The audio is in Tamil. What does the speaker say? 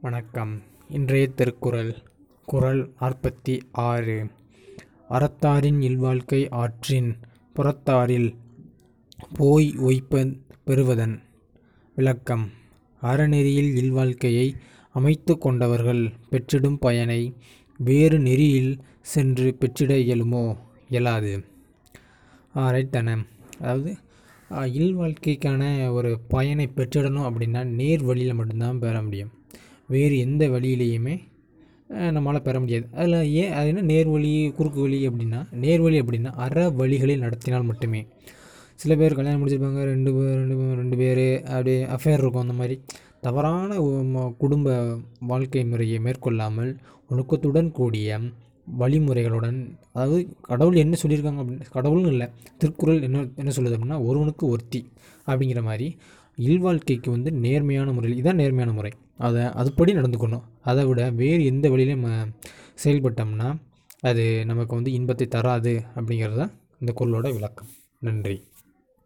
வணக்கம். இன்றைய திருக்குறள் குறள் நாற்பத்தி ஆறு. அறத்தாரின் இல்வாழ்க்கை ஆற்றின் புறத்தாரில் போய் ஒய்ப்ப பெறுவதன். விளக்கம். அறநெறியில் இல்வாழ்க்கையை அமைத்து கொண்டவர்கள் பெற்றிடும் பயனை வேறு நெறியில் சென்று பெற்றிட இயலுமோ? இயலாது. ரைட் அதாவது இல்வாழ்க்கைக்கான ஒரு பயனை பெற்றிடணும் அப்படின்னா நேர் வழியில் மட்டும்தான் பெற முடியும். வேறு எந்த வழியிலையுமே நம்மளால் பெற முடியாது. அதில் ஏன் அது என்ன? நேர்வழி குறுக்கு வழி அப்படின்னா நேர்வழி அப்படின்னா அற வழிகளில் நடத்தினால் மட்டுமே. சில பேர் கல்யாணம் முடிச்சிருப்பாங்க ரெண்டு பேர் ரெண்டு ரெண்டு பேர் அப்படியே அஃபேர் இருக்கும் அந்த மாதிரி. தவறான குடும்ப வாழ்க்கை முறையை மேற்கொள்ளாமல் ஒழுக்கத்துடன் கூடிய வழிமுறைகளுடன் அதாவது கடவுள் என்ன சொல்லியிருக்காங்க அப்படின்னு கடவுள்னு இல்லை திருக்குறள் என்ன என்ன சொல்லுது அப்படின்னா ஒருவனுக்கு ஒருத்தி அப்படிங்கிற மாதிரி இல்வாழ்க்கைக்கு வந்து நேர்மையான முறையில் இதுதான் நேர்மையான முறை. அதை அதுபடி நடந்துக்கணும். அதை விட வேறு எந்த வழியிலையும் நம்ம செயல்பட்டோம்னா அது நமக்கு வந்து இன்பத்தை தராது அப்படிங்கிறது தான் இந்த குறளோட விளக்கம். நன்றி.